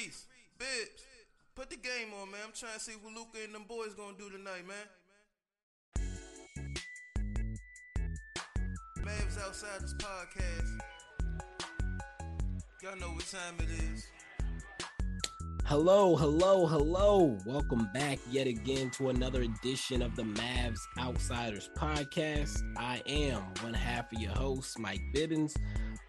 Reese, Bibbs, put the game on, man. I'm trying to see what Luka and them boys gonna do tonight, man. Mavs outside this podcast. Y'all know what time it is. Hello, hello, hello. Welcome back yet again to another edition of the Mavs Outsiders podcast. I am one half of your host, Mike Bibbins,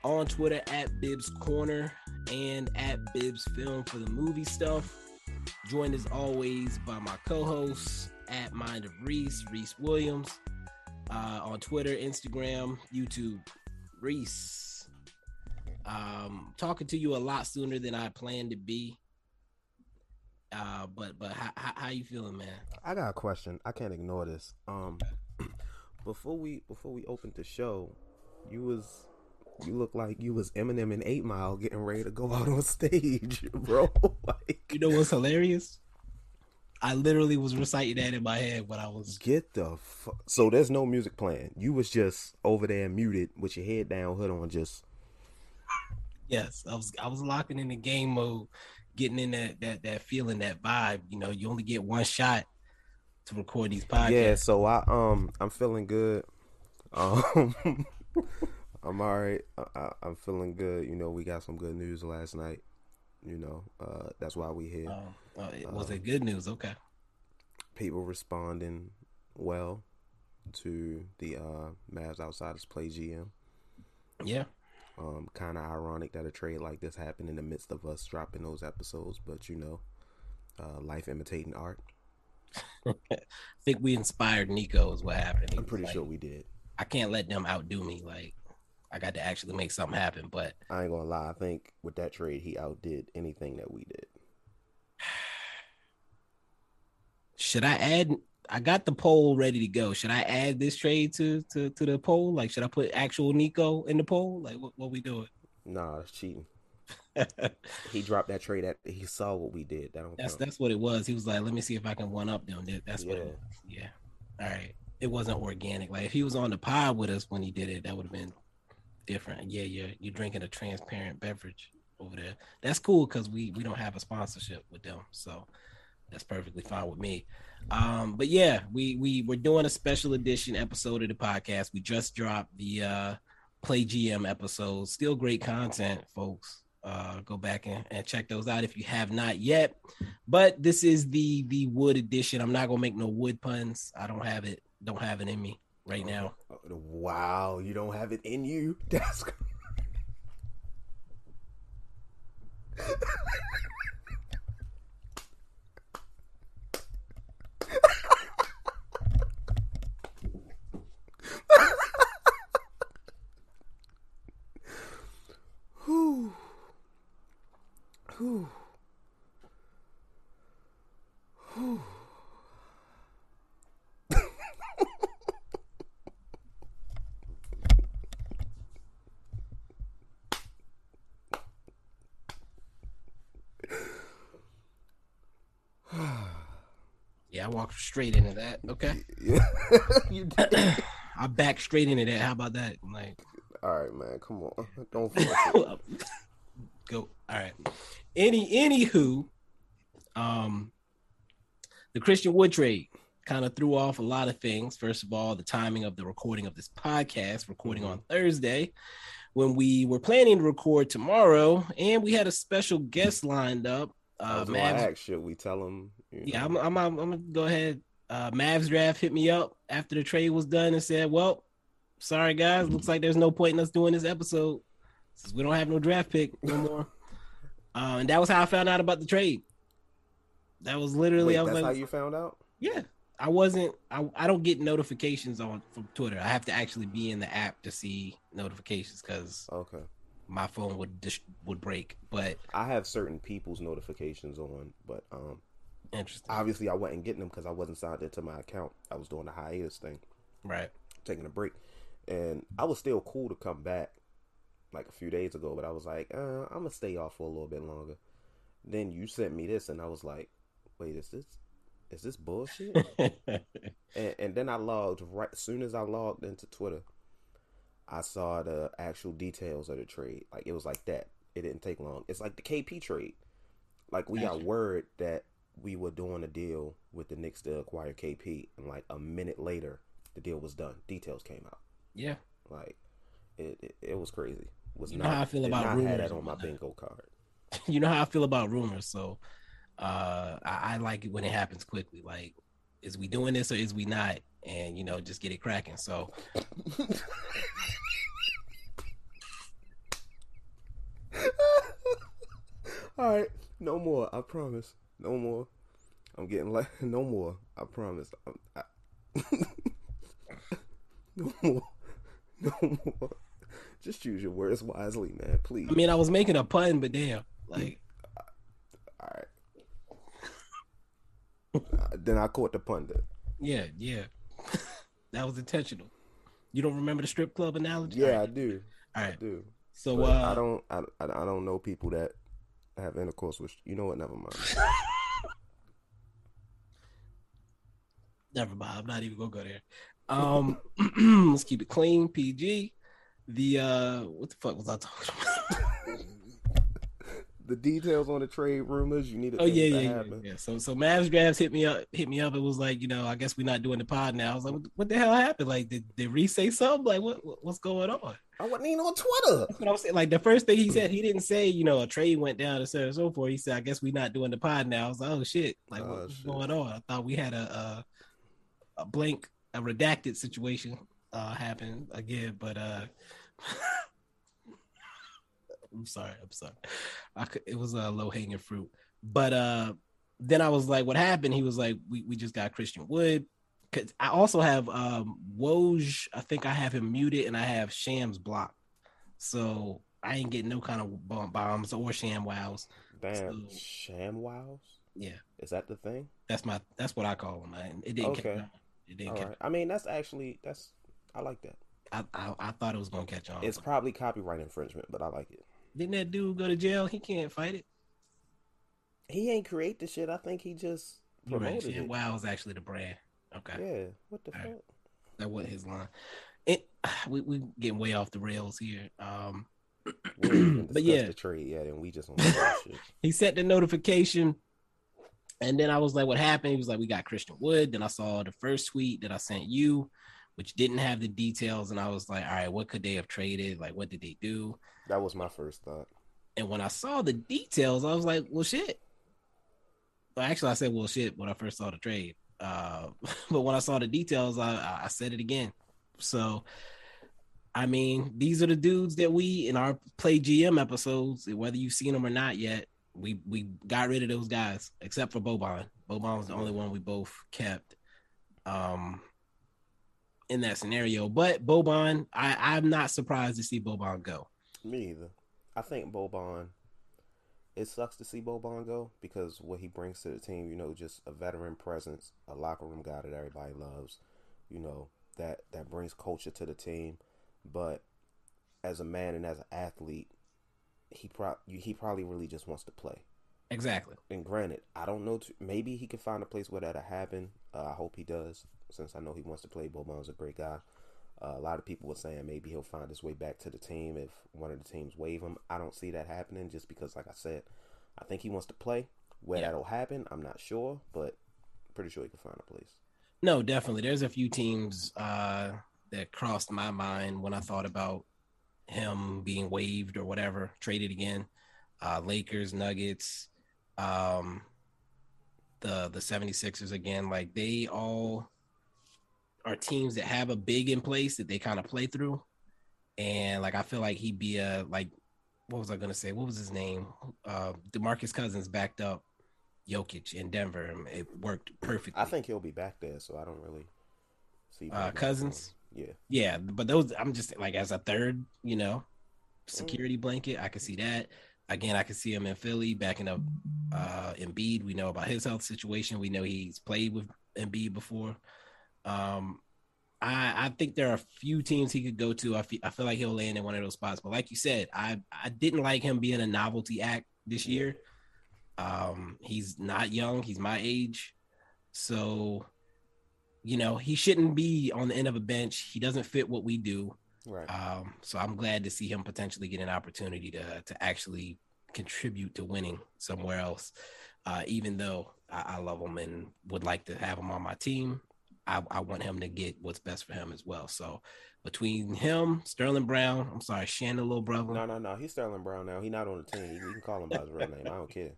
on Twitter at Bibbs Corner and at Bibbs Film for the movie stuff. Joined as always by my co-hosts at Mind of Reese, Reese Williams, uh, on Twitter, Instagram, YouTube. Reese, um, talking to you a lot sooner than I planned to be. Uh, but but how, how, how you feeling, man? I got a question. I can't ignore this. Um, before we before we opened the show, you was you look like you was Eminem and Eight Mile getting ready to go out on stage, bro. like, You know what's hilarious? I literally was reciting that in my head when I was. get the fu- so there's no music playing. You was just over there muted with your head down, hood on, just Yes, I was. I was locking in the game mode, getting in that that that feeling, that vibe. You know, you only get one shot to record these podcasts. yeah. So I um I'm feeling good. Um, I'm all right. I, I, I'm feeling good. You know, we got some good news last night. You know, uh, that's why we here. Um, uh, it- was it good news? Okay. people responding well to the uh Mavs Outsiders Play GM. Yeah. Um, kind of ironic that a trade like this happened in the midst of us dropping those episodes, but you know, uh, life imitating art. I think we inspired Nico is what happened. He I'm pretty like, sure we did. I can't let them outdo me. Like I got to actually make something happen. But I ain't gonna lie. I think with that trade, he outdid anything that we did. should I add? I got the poll ready to go. Should I add this trade to to to the poll? Like, should I put actual Nico in the poll? Like, what what we doing? Nah, that's cheating. He dropped that trade at he saw what we did. That That's count. that's what it was. He was like, "Let me see if I can one up them." That- That's what it Yeah. was. Yeah. All right. It wasn't organic. Like if he was on the pod with us when he did it, that would have been different. Yeah, yeah. You're drinking a transparent beverage over there. That's cool because we we don't have a sponsorship with them, so that's perfectly fine with me. Um, but yeah, we we we're doing a special edition episode of the podcast. We just dropped the uh play GM episode. Still great content, folks. Uh, go back and, and check those out if you have not yet. But this is the the wood edition. I'm not gonna make no wood puns. I don't have it. Don't have it in me right now. Oh, Wow, you don't have it in you. That's. Whew. Yeah, I walked straight into that. Okay, Yeah, you did. I back straight into that. How about that? Like, All right, man. Come on. Don't go. All right. Any anywho, um, the Christian Wood trade kind of threw off a lot of things. First of all, the timing of the recording of this podcast, recording on Thursday, when we were planning to record tomorrow, and we had a special guest lined up. I Uh, was gonna Mavs, ask, should we tell him? You yeah? I'm, I'm, I'm, I'm gonna go ahead. Uh, Mavs draft hit me up after the trade was done and said, "Well, sorry guys, looks like there's no point in us doing this episode since we don't have no draft pick no more." uh, and that was how I found out about the trade. That was literally Wait, I was that's like, how you found out? "Yeah." I wasn't. I, I don't get notifications on from Twitter. I have to actually be in the app to see notifications because Okay. my phone would dis- would break. But I have certain people's notifications on, but um, interesting, obviously I wasn't getting them because I wasn't signed into my account. I was doing the hiatus thing, right? taking a break, and I was still cool to come back like a few days ago, but I was like, uh, I'm gonna stay off for a little bit longer. Then you sent me this, and I was like, wait, is this is this bullshit? and, and then I logged right as soon as I logged into Twitter. I saw the actual details of the trade. Like it was like that. It didn't take long. It's like the KP trade. Like we got word that we were doing a deal with the Knicks to acquire KP, and like a minute later, the deal was done. Details came out. Yeah. Like it, it, it was crazy. Was You know not how I feel about rumors that on my bingo card. you know how I feel about rumors, so uh I, I like it when it happens quickly. Like, is we doing this or is we not? And you know, just get it cracking. So All right, no more. I promise. No more. I'm getting like no more. I promise. I, no more. No more. Just use your words wisely, man. Please. I mean, I was making a pun, but damn, like All right. Uh, then I caught the pun. Then. yeah, yeah, that was intentional. You don't remember the strip club analogy? Yeah, All I do. All I do. So uh, I don't. I, I I don't know people that have intercourse with. You know what? Never mind. Never mind. I'm not even gonna go there. Um, let's keep it clean, PG. The uh, what the fuck was I talking about? the details on the trade rumors. You need. Oh yeah, yeah, to yeah, happen. yeah. So so Mavs drafts hit me up, hit me up. It was like, you know, I guess we're not doing the pod now. I was like, what, what the hell happened? Like, did did Reese say something? Like, what, what what's going on? I wasn't even on Twitter. That's what I was saying. Like the first thing he said, he didn't say, you know, a trade went down and so and so forth. He said, I guess we're not doing the pod now. I was like, oh shit, like Oh, what's shit. going on? I thought we had a a, a blank, a redacted situation uh happen again, but uh. I'm sorry. I'm sorry. I could, it was a low hanging fruit, but uh, then I was like, "What happened?" He was like, "We we just got Christian Wood." Cause I also have um Woj. I think I have him muted, and I have Shams blocked. So I ain't getting no kind of bomb- bombs or sham wows. Damn, So- sham wows. Yeah, Is that the thing? that's my that's what I call them. Man. It didn't Okay. It didn't right. I mean, that's actually that's. I like that. I, I I thought it was gonna catch on. It's probably copyright infringement, but I like it. Didn't that dude go to jail? He can't fight it. He ain't create the shit. I think he just right. promoted Sham it. wow is actually the brand. Okay. Yeah. What the All right. fuck? That wasn't his line. It we we getting way off the rails here. Um, We ain't even but yeah, the trade yet, and we just on that shit. he set the notification, and then I was like, "What happened?" He was like, "We got Christian Wood." Then I saw the first tweet that I sent you, which didn't have the details, and I was like, "All right, what could they have traded? Like, what did they do?" That was my first thought. And when I saw the details, I was like, "Well, shit." Well, actually, I said, "Well, shit" when I first saw the trade. Uh, but when I saw the details, I, I- I said it again. So, I mean, these are the dudes that we in our play GM episodes, whether you've seen them or not yet, we we got rid of those guys except for Boban. Boban was the only one we both kept. Um, in that scenario, but Boban, I I'm not surprised to see Boban go. Me either. I think Boban. It sucks to see Boban go because what he brings to the team, you know, just a veteran presence, a locker room guy that everybody loves, you know, that that brings culture to the team. But as a man and as an athlete, he pro- he probably really just wants to play. Exactly. And granted, I don't know. T- maybe he can find a place where that'll happen. Uh, I hope he does, since I know he wants to play. Boban's a great guy. Uh, a lot of people were saying maybe he'll find his way back to the team if one of the teams waive him. I don't see that happening just because, like I said, I think he wants to play. Where Yeah. that'll happen, I'm not sure, but pretty sure he can find a place. No, definitely. There's a few teams uh, that crossed my mind when I thought about him being waived or whatever, traded again. Uh, Lakers, Nuggets, um, the the 76ers again. Like they all are teams that have a big in place that they kind of play through. And like I feel like he'd be a like what was I gonna say? What was his name? Uh Demarcus Cousins backed up Jokic in Denver and it worked perfectly. I think he'll be back there, so I don't really see Uh, Cousins? Yeah, Yeah, but those I'm just like as a third, you know, security blanket. I could see that. Again, I could see him in Philly backing up uh Embiid. We know about his health situation. We know he's played with Embiid before. Um I I think there are a few teams he could go to. I feel, I feel like he'll land in one of those spots. But like you said, I I didn't like him being a novelty act this year. Um he's not young, he's my age. So you know, he shouldn't be on the end of a bench. He doesn't fit what we do. right. Um, so I'm glad to see him potentially get an opportunity to to actually contribute to winning somewhere else. Uh, even though I, I love him and would like to have him on my team, I, I want him to get what's best for him as well. So between him, Sterling Brown, I'm sorry, Shannon, little brother. No, no, no. He's Sterling Brown now. He's not on the team. You can call him by his real name. I don't care.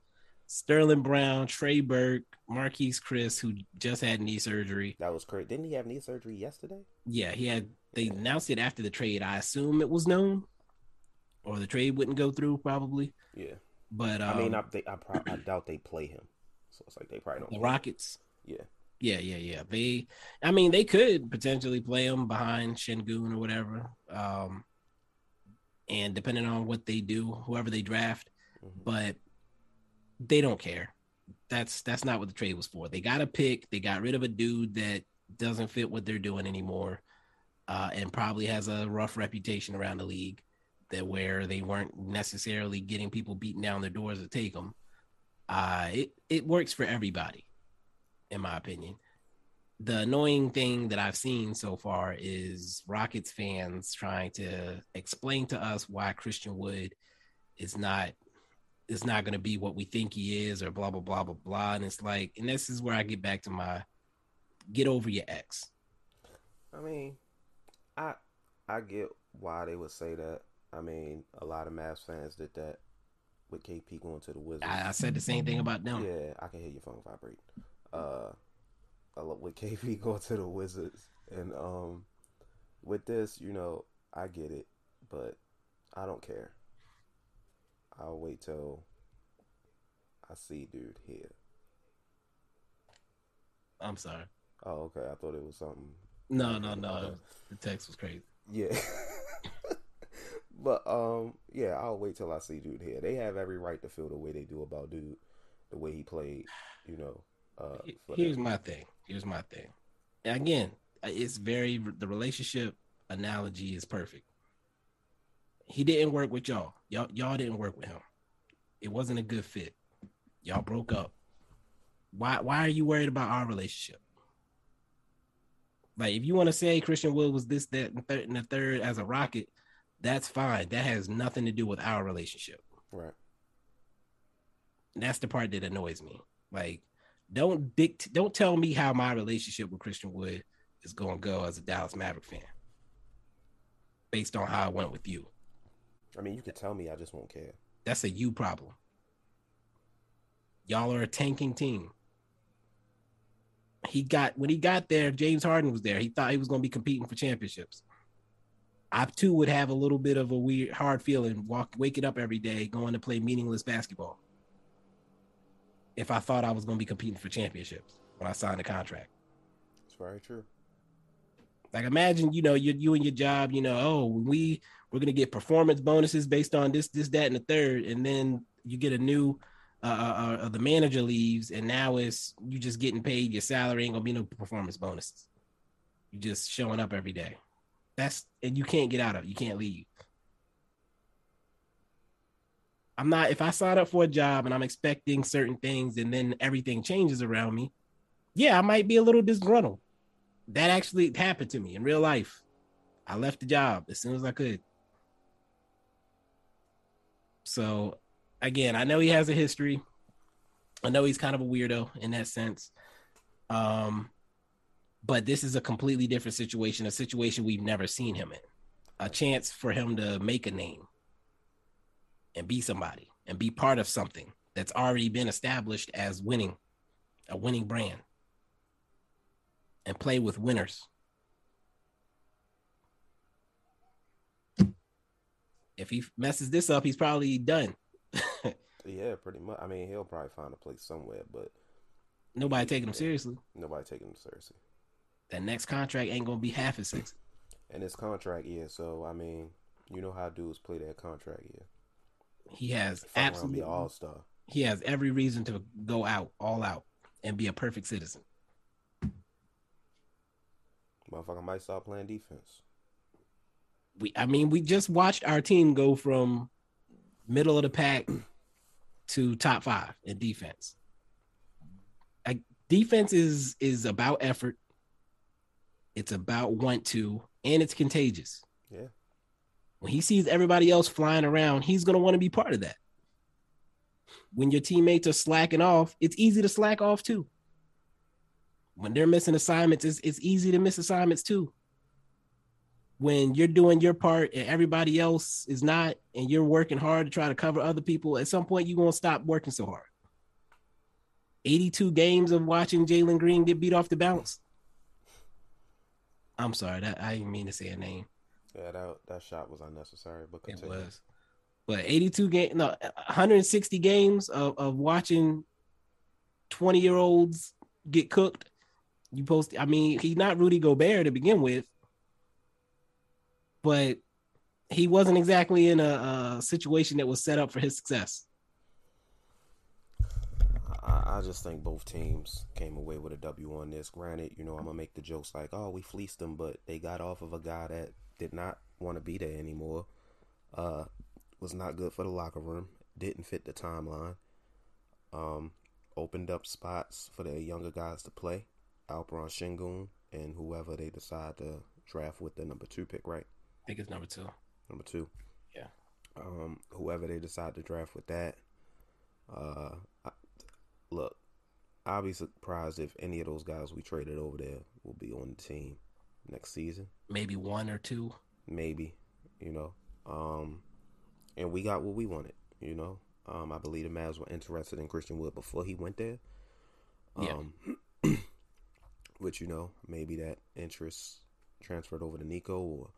Sterling Brown, Trey Burke, Marquese Chriss, who just had knee surgery. That was crazy. Didn't he have knee surgery yesterday? Yeah, he had. They announced it after the trade. I assume it was known, or the trade wouldn't go through probably. Yeah. But um, I mean, I, they, I, pro- I doubt they play him. So it's like they probably don't. the play him. Rockets. Yeah. Yeah, yeah, yeah. They, I mean, they could potentially play him behind Sengun or whatever. Um, and depending on what they do, whoever they draft, Mhm. but they don't care. That's that's not what the trade was for. They got a pick. They got rid of a dude that doesn't fit what they're doing anymore, uh, and probably has a rough reputation around the league. That where they weren't necessarily getting people beating down their doors to take them. Uh, it it works for everybody, in my opinion. The annoying thing that I've seen so far is Rockets fans trying to explain to us why Christian Wood is not is not going to be what we think he is or blah blah blah blah blah and it's like and this is where I get back to my get over your ex. I mean, I I get why they would say that. I mean, a lot of Mavs fans did that with KP going to the Wizards. I, I said the same thing about them. Yeah, I can hear your phone vibrate. Uh, with KP going to the Wizards, and um, with this, you know, I get it, but I don't care. I'll wait till I see dude here. I'm sorry. Oh, okay. I thought it was something. No, no, no. The text was crazy. Yeah. but um, yeah, I'll wait till I see dude here. They have every right to feel the way they do about dude, the way he played. You know. Uh, Here's them. my thing. Here's my thing. And again, it's very the relationship analogy is perfect. He didn't work with y'all. Y'all y'all didn't work with him. It wasn't a good fit. Y'all broke up. Why why are you worried about our relationship? Like if you want to say Christian Wood was this, that, and third and the third as a rocket, that's fine. That has nothing to do with our relationship. right. That's the part that annoys me. Like, don't dict- don't tell me how my relationship with Christian Wood is going to go as a Dallas Maverick fan, based on how it went with you. I mean, you could tell me. I just won't care. That's a you problem. Y'all are a tanking team. He got when he got there, James Harden was there. He thought he was going to be competing for championships. I too would have a little bit of a weird, hard feeling, walk, waking up every day, going to play meaningless basketball. If I thought I was going to be competing for championships when I signed the contract, It's very true. Like imagine you know you you and your job, you know, oh we we're to get performance bonuses based on this, this, that, and the third, and then you get a new uh, uh, uh, the manager leaves, and now it's you just getting paid your salary. Ain't gonna be no performance bonuses. You just showing up every day. That's and you can't get out of. it. You can't leave. I'm not. If I sign up for a job and I'm expecting certain things, and then everything changes around me, yeah, I might be a little disgruntled. That actually happened to me in real life. I left the job as soon as I could. So again, I know he has a history. I know he's kind of a weirdo in that sense. Um, but this is a completely different situation, a situation we've never seen him in. A chance for him to make a name and be somebody and be part of something that's already been established as winning, a winning brand, and play with winners. If he messes this up, he's probably done. Yeah, pretty much. I mean, he'll probably find a place somewhere, but Nobody taking him seriously. nobody taking him seriously. That next contract ain't gonna be half as sexy. And it's contract year, so I mean, you know how dudes play that contract year. He has absolutely all star. he has every reason to go out all out and be a perfect citizen. Motherfucker might start playing defense. We I mean, we just watched our team go from middle of the pack to top five in defense. Like defense is is about effort. It's about want to, and it's contagious. Yeah. When he sees everybody else flying around, he's gonna want to be part of that. when your teammates are slacking off, it's easy to slack off too. When they're missing assignments, it's, it's easy to miss assignments too. When you're doing your part and everybody else is not, and you're working hard to try to cover other people, at some point you're gonna stop working so hard. 82 games of watching Jalen Green get beat off the bounce. I'm sorry, that I didn't mean to say a name. Yeah, that that shot was unnecessary, but It was. But 82 game no 160 games of, of watching 20 year olds get cooked. You post I mean, he's not Rudy Gobert to begin with, but he wasn't exactly in a, a situation that was set up for his success. I, just think both teams came away with a W on this. Granted, you know, I'm gonna make the jokes like, "Oh, we fleeced them," but they got off of a guy that did not want to be there anymore. Uh, was not good for the locker room. Didn't fit the timeline. Um, opened up spots for the younger guys to play. Alperen Sengun and whoever they decide to draft with the number two pick, right? I think it's number two. Number two. Yeah. Um, whoever they decide to draft with that. Uh, I, look, I'll be surprised if any of those guys we traded over there will be on the team next season. Maybe one or two. Maybe, you know. Um, and we got what we wanted, you know. Um, I believe the Mavs were interested in Christian Wood before he went there. Yeah. Um, which you know, maybe that interest transferred over to Nico, or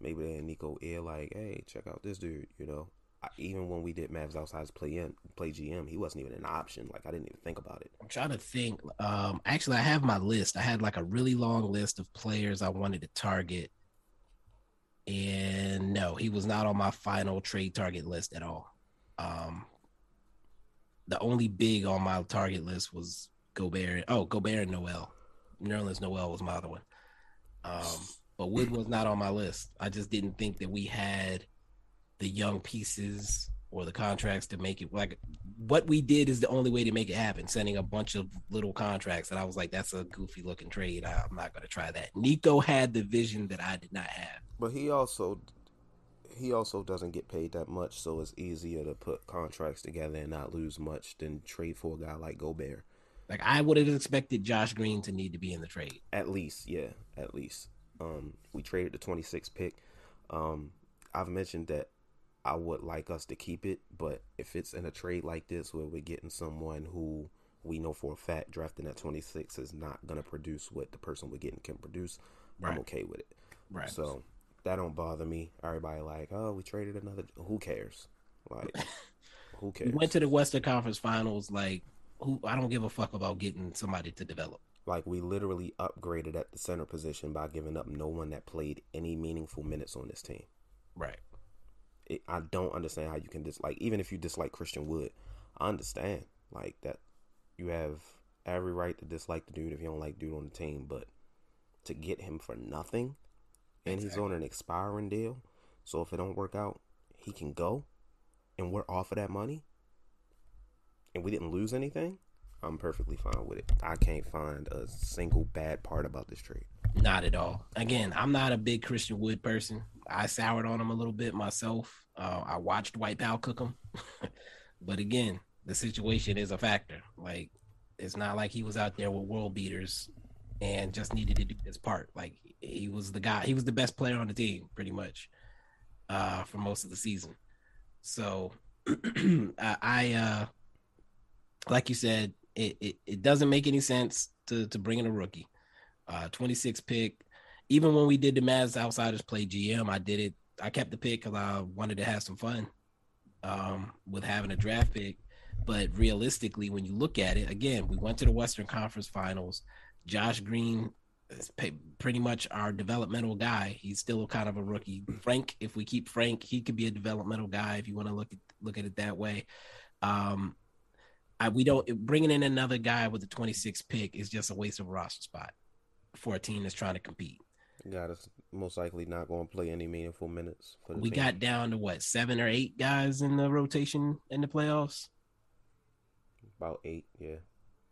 maybe they Nico ear like, hey, check out this dude. You know, I, even when we did Mavs outside play in play GM, he wasn't even an option. Like I didn't even think about it. I'm trying to think. Um, actually, I have my list. I had like a really long list of players I wanted to target, and no, he was not on my final trade target list at all. Um, the only big on my target list was Gobert. Oh, Gobert and Noel. Nerlens Noel was my other one. Um, but Wood was not on my list. I just didn't think that we had the young pieces or the contracts to make it like what we did is the only way to make it happen sending a bunch of little contracts and i was like that's a goofy looking trade I, i'm not going to try that nico had the vision that i did not have But he also he also doesn't get paid that much, so it's easier to put contracts together and not lose much than trade for a guy like Gobert. Like i would have expected josh green to need to be in the trade At least, yeah, at least. Um, we traded the 26 pick. Um, I've mentioned that I would like us to keep it, but if it's in a trade like this where we're getting someone who we know for a fact drafting at 26 is not going to produce what the person we're getting can produce, I'm okay with it. right So that don't bother me. Everybody like, oh, we traded another. Who cares? Like, who cares? we went to the western conference finals like who i don't give a fuck about getting somebody to develop like we literally upgraded at the center position by giving up no one that played any meaningful minutes on this team. right it, I don't understand how you can dislike, even if you dislike Christian Wood. I understand like that you have every right to dislike the dude if you don't like dude on the team, but to get him for nothing, and he's on an expiring deal, so if it don't work out, he can go, and we're off of that money, and we didn't lose anything. I'm perfectly fine with it. I can't find a single bad part about this trade. Not at all. Again, I'm not a big Christian Wood person. I soured on him a little bit myself. Uh, I watched Dwight Powell cook him, but again, the situation is a factor. Like, it's not like he was out there with world beaters and just needed to do his part. Like, he was the guy. He was the best player on the team, pretty much, uh, for most of the season. So, I, I uh, like you said, it, it it doesn't make any sense to to bring in a rookie. Uh 26 pick. Even when we did the Mavs outsiders play gm i did it i kept the pick because i wanted to have some fun um with having a draft pick. But realistically when you look at it again we went to the western conference finals. Josh green is pretty much our developmental guy. He's still kind of a rookie. Frank if we keep frank he could be a developmental guy if you want to look at look at it that way. Um I, we don't bringing in another guy with the 26 pick is just a waste of a roster spot for a team that's trying to compete. Got us most likely not going to play any meaningful minutes for the We team. got down to what seven or eight guys in the rotation in the playoffs. about eight, yeah,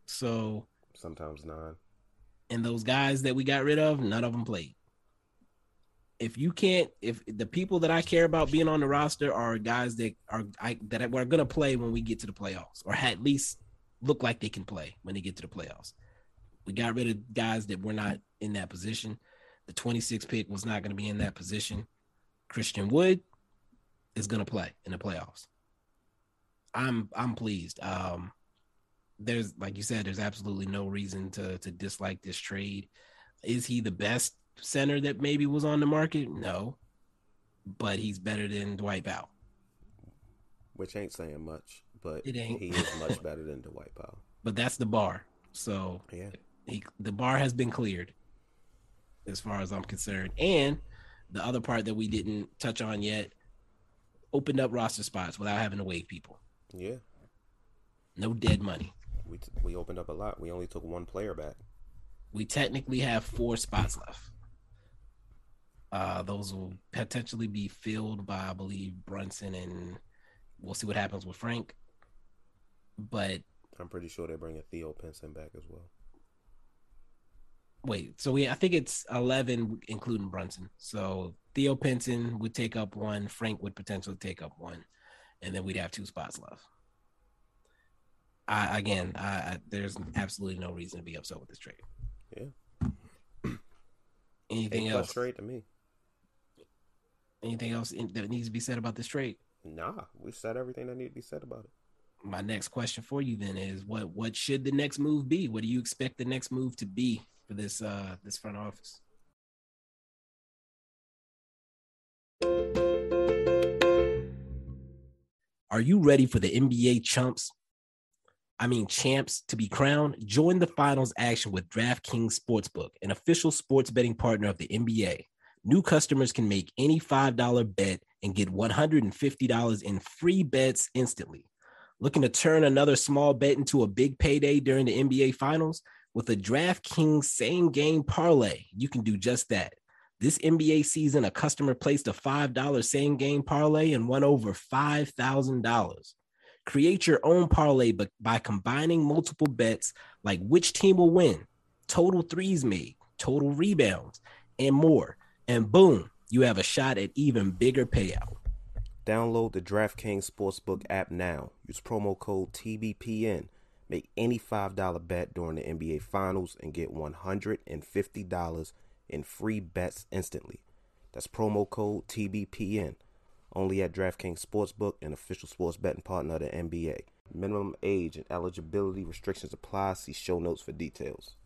So, sometimes nine. and those guys that we got rid of, none of them played. If you can't, if the people that I care about being on the roster are guys that are I, that are going to play when we get to the playoffs, or at least look like they can play when they get to the playoffs. We got rid of guys that were not in that position. The 26 pick was not going to be in that position. Christian Wood is going to play in the playoffs. I'm I'm pleased. Um, there's like you said, there's absolutely no reason to to dislike this trade. Is he the best center that maybe was on the market? No, but he's better than Dwight Powell. Which ain't saying much, but It ain't. he is much better than Dwight Powell. But that's the bar. So Yeah. he, the bar has been cleared, as far as I'm concerned. And the other part that we didn't touch on yet opened up roster spots without having to waive people. Yeah. No dead money. We t- we opened up a lot. We only took one player back. we technically have four spots left. Uh, those will potentially be filled by, I believe, Brunson, and we'll see what happens with Frank. But I'm pretty sure they're bringing Theo Pinson back as well. wait, so we I think it's eleven, including Brunson. So Theo Pinson would take up one, Frank would potentially take up one, and then we'd have two spots left. I again, I, I there's absolutely no reason to be upset with this trade. Yeah. Anything A else? trade to me. Anything else in, that needs to be said about this trade? Nah, we said everything that need to be said about it. my next question for you then is what what should the next move be? What do you expect the next move to be for this uh this front office? Are you ready for the NBA chumps? I mean champs to be crowned? Join the finals action with DraftKings Sportsbook, an official sports betting partner of the NBA. New customers can make any $5 bet and get $150 in free bets instantly. Looking to turn another small bet into a big payday during the NBA Finals? With a DraftKings same game parlay, you can do just that. This NBA season, a customer placed a $5 same game parlay and won over $5,000. Create your own parlay by, by combining multiple bets like which team will win, total threes made, total rebounds, and more. And boom, you have a shot at even bigger payout. Download the DraftKings Sportsbook app now. Use promo code TBPN. Make any $5 bet during the NBA Finals and get $150 in free bets instantly. That's promo code TBPN. Only at DraftKings Sportsbook, an official sports betting partner of the NBA. Minimum age and eligibility restrictions apply. See show notes for details.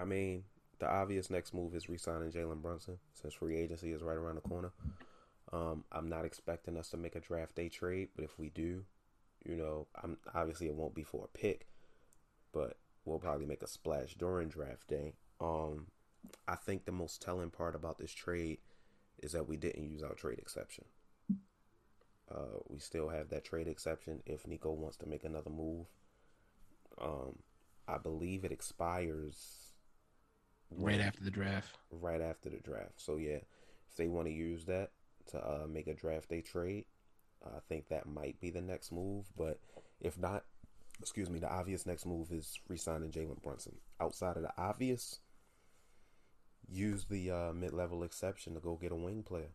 I mean, the obvious next move is re-signing Jalen Brunson since free agency is right around the corner. Um, I'm not expecting us to make a draft day trade, but if we do, you know, I'm obviously it won't be for a pick, but we'll probably make a splash during draft day. Um, I think the most telling part about this trade is that we didn't use our trade exception. Uh, we still have that trade exception if Nico wants to make another move. Um, I believe it expires Right when- after the draft. right after the draft. So yeah, if they want to use that to uh, make a draft day trade, I think that might be the next move. But if not, excuse me, the obvious next move is re-signing Jalen Brunson. Outside of the obvious, use the uh, mid-level exception to go get a wing player.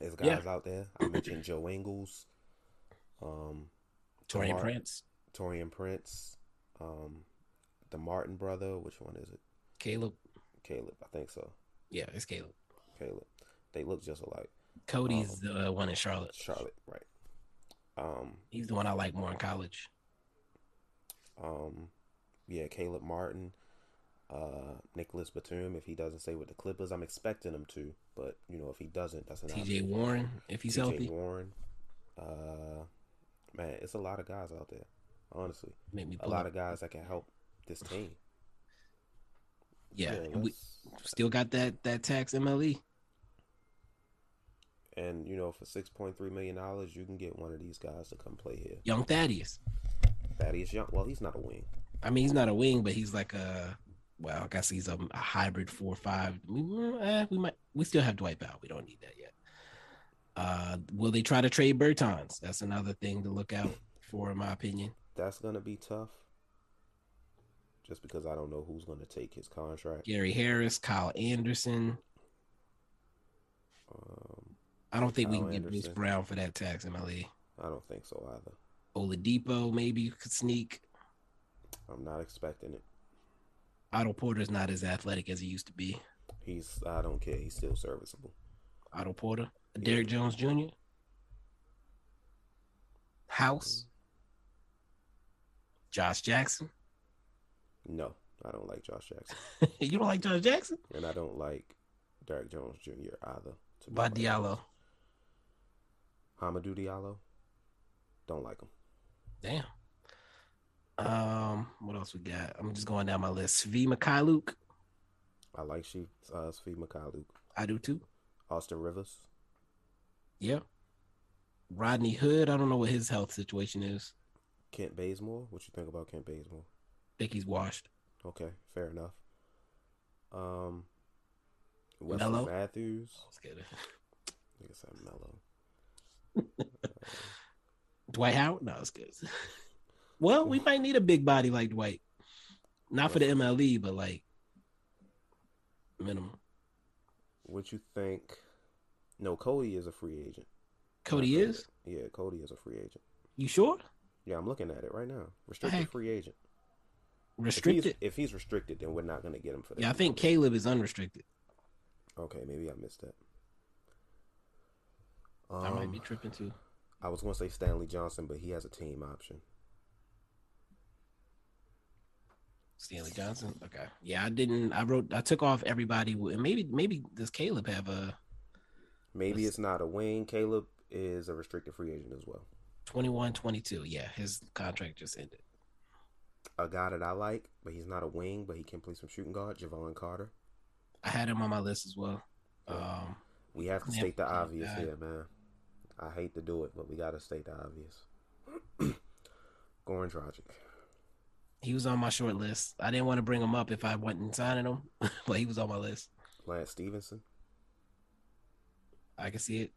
There's guys Yeah. out there. I mentioned Joe Ingles, um, Taurean Demar- Prince, Taurean Prince, um, the Martin brother. Which one is it? Caleb. Caleb, I think so. Yeah, it's Caleb. Caleb. They look just alike. Cody's the one in Charlotte. Charlotte, right? Um, He's the one I like more in college. um, yeah, Caleb Martin, uh, Nicolas Batum. If he doesn't stay with the Clippers, I'm expecting him to. But you know, if he doesn't, that's an TJ. Warren, if he's TJ healthy, Warren. Uh, man, it's a lot of guys out there. Honestly, a lot up. of guys that can help this team. Yeah, and we still got that that tax. MLE. and you know, for six point three million dollars, you can get one of these guys to come play here. Young Thaddeus. Thaddeus Young. Well, he's not a wing. I mean, he's not a wing, but he's like a well, I guess he's a, a hybrid four or five. We, eh, we might we still have Dwight Powell. We don't need that yet. Uh, will they try to trade Bertans? That's another thing to look out for, in my opinion. That's gonna be tough. Just because I don't know who's going to take his contract. Gary Harris, Kyle Anderson. Um, I don't think we Kyle can get Bruce Brown for that tax MLE. I don't think so either. Oladipo maybe you could sneak. I'm not expecting it. Otto Porter's not as athletic as he used to be. He's. I don't care. He's still serviceable. Otto Porter, Derrick Jones Jr., House, Josh Jackson. No, I don't like Josh Jackson, you don't like Josh Jackson? and I don't like Derrick Jones Jr. either. To By Diallo. Hamidou Diallo. Don't like him. Damn. Um, what else we got? I'm just going down my list. V. Mykhailiuk. I like she uh, Svi Mykhailiuk. I do too. Austin Rivers. Yeah. Rodney Hood. I don't know what his health situation is. Kent Bazemore. What you think about Kent Bazemore? Think he's washed. Okay, fair enough. Um, Wesley Melo? Matthews. I was kidding. I guess I'm mellow. Dwight Howard? No, it's good. well, we might need a big body like Dwight. Not for the MLE, but like minimum. What you think? No, Cody is a free agent. Cody is? Yeah, Cody is a free agent. You sure? Yeah, I'm looking at it right now. Restricted free agent. If Restricted? he's, if he's restricted, then we're not going to get him for that. Yeah, I think Caleb is unrestricted. Okay, maybe I missed that. I might be Um, tripping too. I was going to say Stanley Johnson, but he has a team option. Stanley Johnson. Okay. Yeah, I didn't. I wrote. I took off everybody. And maybe, maybe does Caleb have a Maybe Let's- it's not a wing. Caleb is a restricted free agent as well. 21, 22? Yeah, his contract just ended. A guy that I like, but he's not a wing, but he can play some shooting guard, Jevon Carter. I had him on my list as well. Um, We have to Yeah, state the obvious yeah. here, man. I hate to do it, but we got to state the obvious. Goran Dragic. he was on my short list. I didn't want to bring him up if I wasn't signing him, but he was on my list. Lance Stephenson. I can see it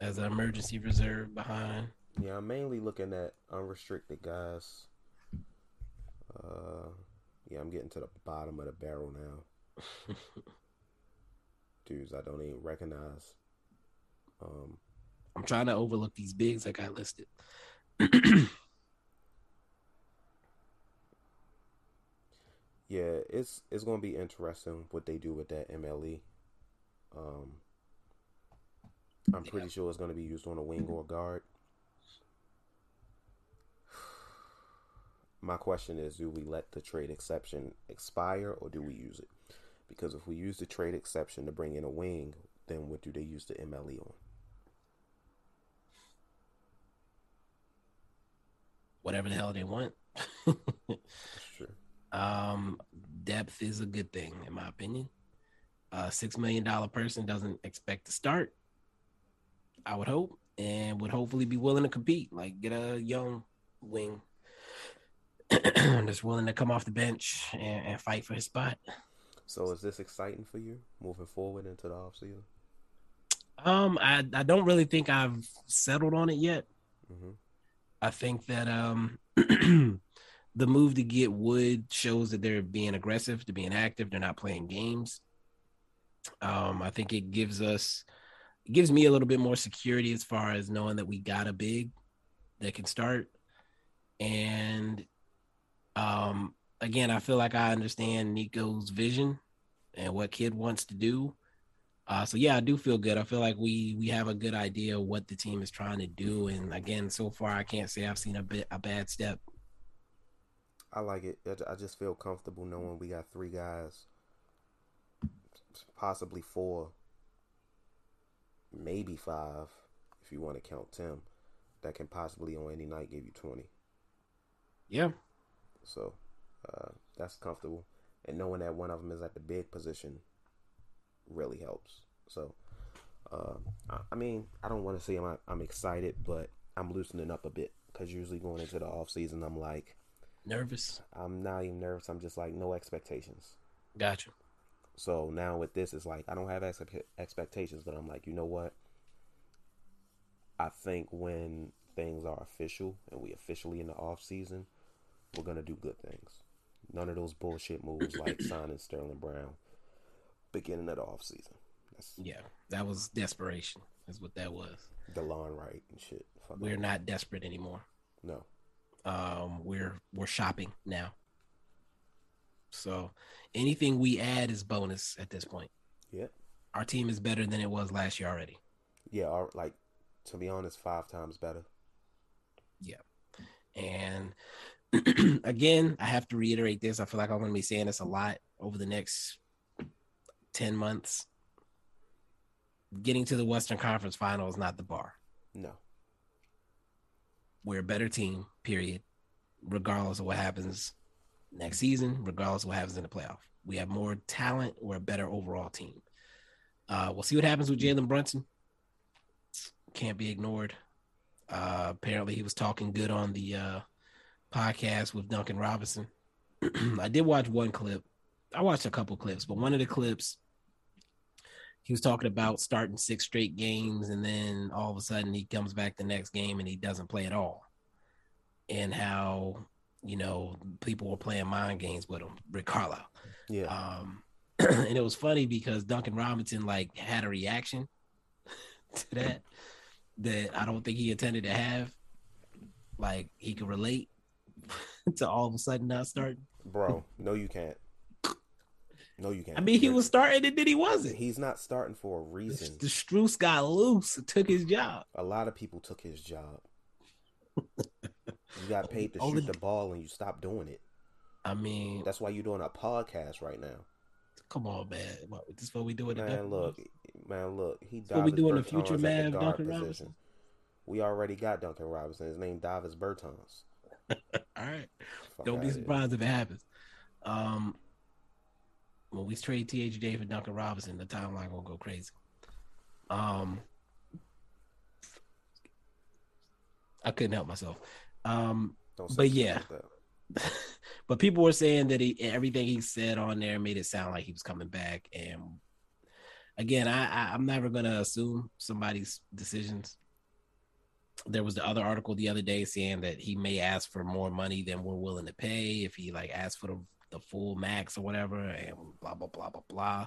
as an emergency reserve behind. Yeah, I'm mainly looking at unrestricted guys. Uh, yeah, I'm getting to the bottom of the barrel now. Dudes I don't even recognize. Um, I'm trying to overlook these bigs I got listed. yeah, it's it's gonna be interesting what they do with that MLE. Um, I'm pretty sure it's gonna be used on a wing or guard. My question is, do we let the trade exception expire or do we use it? Because if we use the trade exception to bring in a wing, then what do they use the MLE on? Whatever the hell they want. True. um, depth is a good thing, in my opinion. A six million dollar person doesn't expect to start. I would hope, and would hopefully be willing to compete. Like get a young wing that's willing to come off the bench and, and fight for his spot. So is this exciting for you moving forward into the offseason? Um, I I don't really think I've settled on it yet. Mm-hmm. I think that um the move to get Wood shows that they're being aggressive, they're being active, they're not playing games. Um, I think it gives us it gives me a little bit more security as far as knowing that we got a big that can start. And um again, I feel like I understand Nico's vision and what Kidd wants to do. Uh, so yeah, I do feel good. I feel like we we have a good idea of what the team is trying to do, and again, so far I can't say I've seen a bit a bad step. I like it. I- I just feel comfortable knowing we got three guys, possibly four, maybe five, if you want to count Tim, that can possibly on any night give you 20. Yeah, So uh, that's comfortable. And knowing that one of them is at the big position really helps. So, uh, I, I mean, I don't want to say I'm, I'm excited, but I'm loosening up a bit because usually going into the off season, I'm like, nervous. I'm not even nervous. I'm just like, no expectations. Gotcha. So now with this, it's like I don't have ex- expectations, but I'm like, you know what? I think when things are official and we officially in the off season, we're gonna do good things. None of those bullshit moves like signing Sterling Brown beginning of the offseason. That's Yeah, that was desperation. Is what that was. DeLon Wright and shit. Fuck We're not desperate anymore. No. Um, we're we're shopping now. So anything we add is bonus at this point. Yeah. Our team is better than it was last year already. Yeah, our, like to be honest, five times better. Yeah. And again, I have to reiterate this. I feel like I'm going to be saying this a lot over the next 10 months. Getting to the Western Conference final is not the bar. No. We're a better team, period, regardless of what happens next season, regardless of what happens in the playoff. We have more talent. We're a better overall team. Uh, we'll see what happens with Jalen Brunson. Can't be ignored. Uh, apparently, he was talking good on the uh, podcast with Duncan Robinson. I did watch one clip. I watched a couple clips, but one of the clips, he was talking about starting six straight games, and then all of a sudden he comes back the next game and he doesn't play at all. And how you know people were playing mind games with him, Rick Carlisle. Yeah. Um, and it was funny because Duncan Robinson like had a reaction to that that I don't think he intended to have. Like he could relate to all of a sudden not starting. Bro, no you can't. No you can't. I mean, he was starting and then he wasn't. he's not starting for a reason. The Strus got loose, and took his job. A lot of people took his job. You got paid to Only- shoot the ball and you stopped doing it. I mean, That's why you're doing a podcast right now. come on, man. What, this is what we doing. Man, look, man, look. He what we do in the future, man, Duncan position. Robinson? We already got Duncan Robinson. His name Davis Bertans. All right. Don't be surprised if it happens. Um, when we trade THJ for Duncan Robinson, the timeline gonna go crazy. Um, I couldn't help myself. Um, but yeah. like but people were saying that he everything he said on there made it sound like he was coming back. And again, I, I I'm never gonna assume somebody's decisions. There was the other article the other day saying that he may ask for more money than we're willing to pay if he like asks for the, the full max or whatever, and blah blah blah blah blah.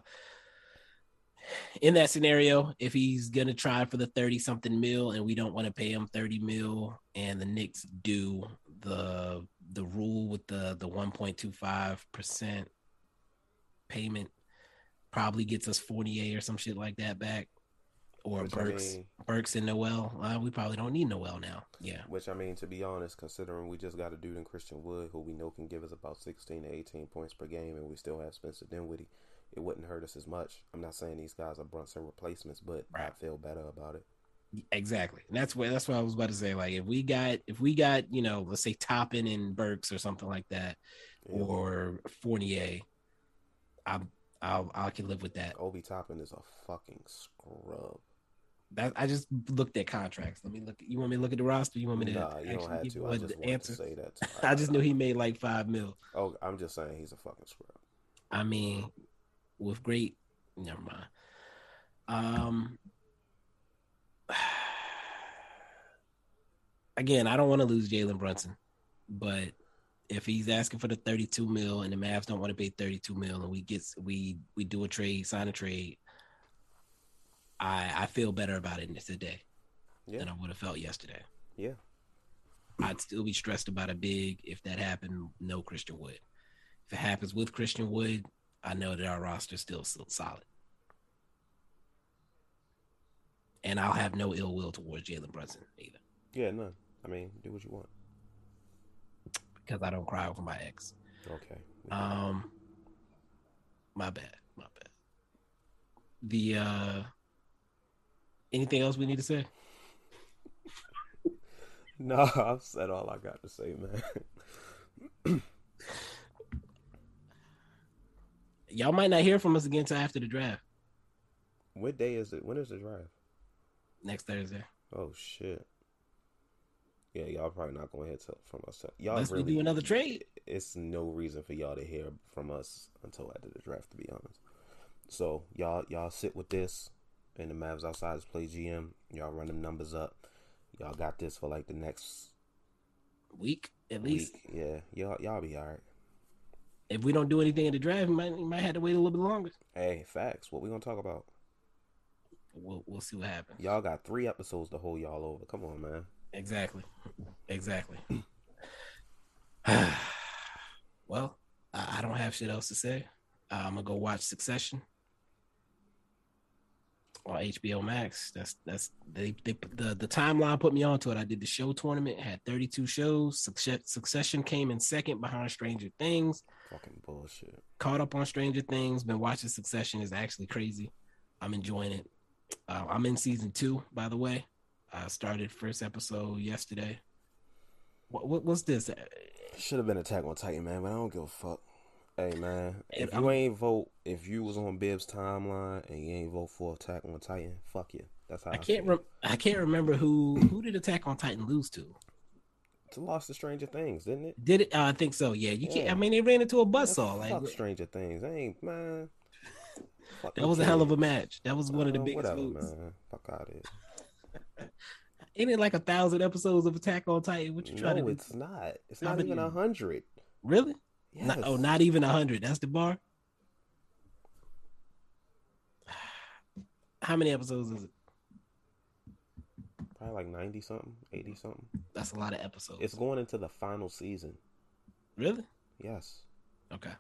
In that scenario, if he's gonna try for the 30 something mil and we don't want to pay him 30 mil and the Knicks do the the rule with the the 1.25 percent payment probably gets us 48 or some shit like that back or Which I Burks mean- Burks and Noel uh, we probably don't need Noel now yeah Which I mean, to be honest, considering we just got a dude in Christian Wood who we know can give us about sixteen to eighteen points per game, and we still have Spencer Dinwiddie, it wouldn't hurt us as much. I'm not saying these guys are Brunson replacements, but I feel better about it. exactly and that's what that's what I was about to say like if we got if we got you know let's say Toppin and Burks or something like that Yeah. or Fournier I I'll I can live with that Obi Toppin is a fucking scrub. That I just looked at contracts let me look you want me to look at the roster you want me to Nah, you don't have to. I just answer to say that. I just knew he made like five mil. Oh, I'm just saying he's a fucking scrub. I mean, with great, never mind. Um, again, I don't want to lose Jalen Brunson, but if he's asking for the 32 mil and the Mavs don't want to pay 32 mil and we get we we do a trade, sign a trade, I I feel better about it today Yeah, than I would have felt yesterday. yeah. I'd still be stressed about a big if that happened. No Christian Wood. If it happens with Christian Wood, I know that our roster's still still solid, and I'll have no ill will towards Jalen Brunson either Yeah, none. I mean, do what you want. because I don't cry over my ex. Okay. Um, my bad, my bad. The uh, anything else we need to say? no, I've said all I got to say, man. Y'all might not hear from us again until after the draft what day is it? When is the draft? next Thursday. Oh shit. Yeah, y'all probably not gonna hear from us. Y'all Unless we really do another trade. It's no reason for y'all to hear from us until after the draft, to be honest. So y'all y'all sit with this, and the Mavs outsiders play GM. Y'all run them numbers up. Y'all got this for like the next week at least. Yeah, y'all y'all be all right. If we don't do anything in the draft, we might, we might have to wait a little bit longer. Hey, facts. What we gonna talk about? We'll we'll see what happens. Y'all got three episodes to hold y'all over. Come on, man. Exactly. Exactly. well, I, I don't have shit else to say. Uh, I'm gonna go watch Succession on HBO Max. That's that's they, they the the timeline put me onto it. I did the show tournament, had 32 shows. Success, Succession came in second behind Stranger Things. Fucking bullshit. Caught up on Stranger Things. Been watching Succession is actually crazy. I'm enjoying it. Uh, I'm in season two, by the way. I started first episode yesterday. What, what what's this? Should have been Attack on Titan, man, but I don't give a fuck. Hey man, if you ain't vote, if you was on Bib's timeline and you ain't vote for Attack on Titan, fuck you. That's how I, I can't I can't remember who who did Attack on Titan lose to. It's lost to Stranger Things, didn't it? Did it? Uh, I think so. Yeah, you can't. I mean, they ran into a buzzsaw. Like fuck Stranger Things. I ain't man. That was a hell of a match. That was one of the Uh, biggest whatever, moves. man. Fuck out of here. Ain't it like a thousand episodes of Attack on Titan? What you trying No, to do? it's not. It's not even a hundred. Really? Yes. Not, oh, not even a hundred. That's the bar. How many episodes is it? Probably like ninety something, eighty something. That's a lot of episodes. It's going into the final season. really Yes. okay.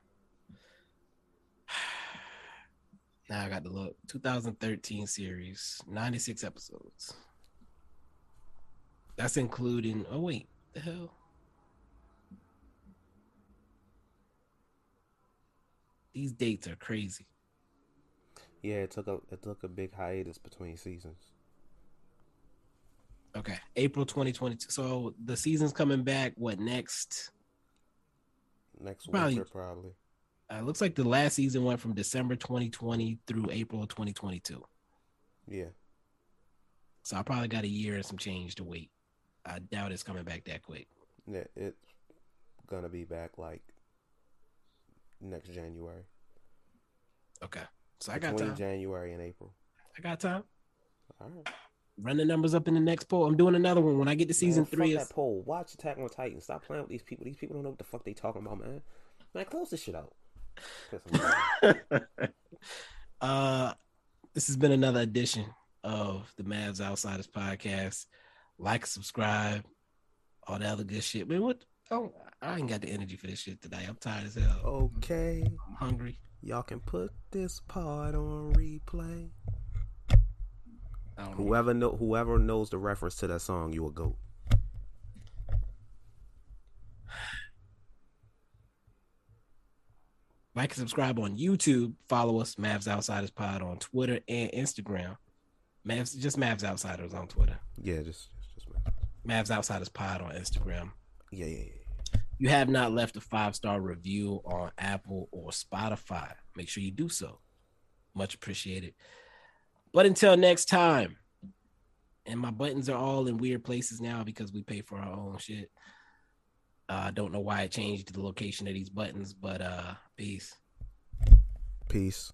Now I got to look. 2013 series, 96 episodes. That's including. Oh wait, the hell. These dates are crazy. Yeah, it took a it took a big hiatus between seasons. Okay, April 2022. So the season's coming back. What next? Next Probably- winter, probably. Uh, looks like the last season went from December 2020 through April 2022. Yeah. So I probably got a year and some change to wait. I doubt it's coming back that quick. Yeah, it's gonna be back like next January. Okay, so I got time. January and April. I got time. All right. Run the numbers up in the next poll. I'm doing another one when I get to season man, three. Fuck Is, that poll. Watch Attack on Titan. Stop playing with these people. These people don't know what the fuck they talking about, man. Man, close this shit out. Piss 'em off. uh, this has been another edition of the Mavs Outsiders podcast. Like, subscribe, all the other good shit. Man, what? Oh, I ain't got the energy for this shit today. I'm tired as hell. okay. I'm hungry. Y'all can put this part on replay. I don't know. Whoever know whoever knows the reference to that song, you a goat. Like and subscribe on YouTube. Follow us, Mavs Outsiders Pod on Twitter and Instagram. Mavs, just Mavs Outsiders on Twitter. Yeah, just just, just Mavs Outsiders Pod on Instagram. yeah, yeah, yeah. You have not left a five star review on Apple or Spotify, make sure you do so. Much appreciated. But until next time, and my buttons are all in weird places now because we pay for our own shit. Uh, I don't know why I changed the location of these buttons, but uh, peace. Peace.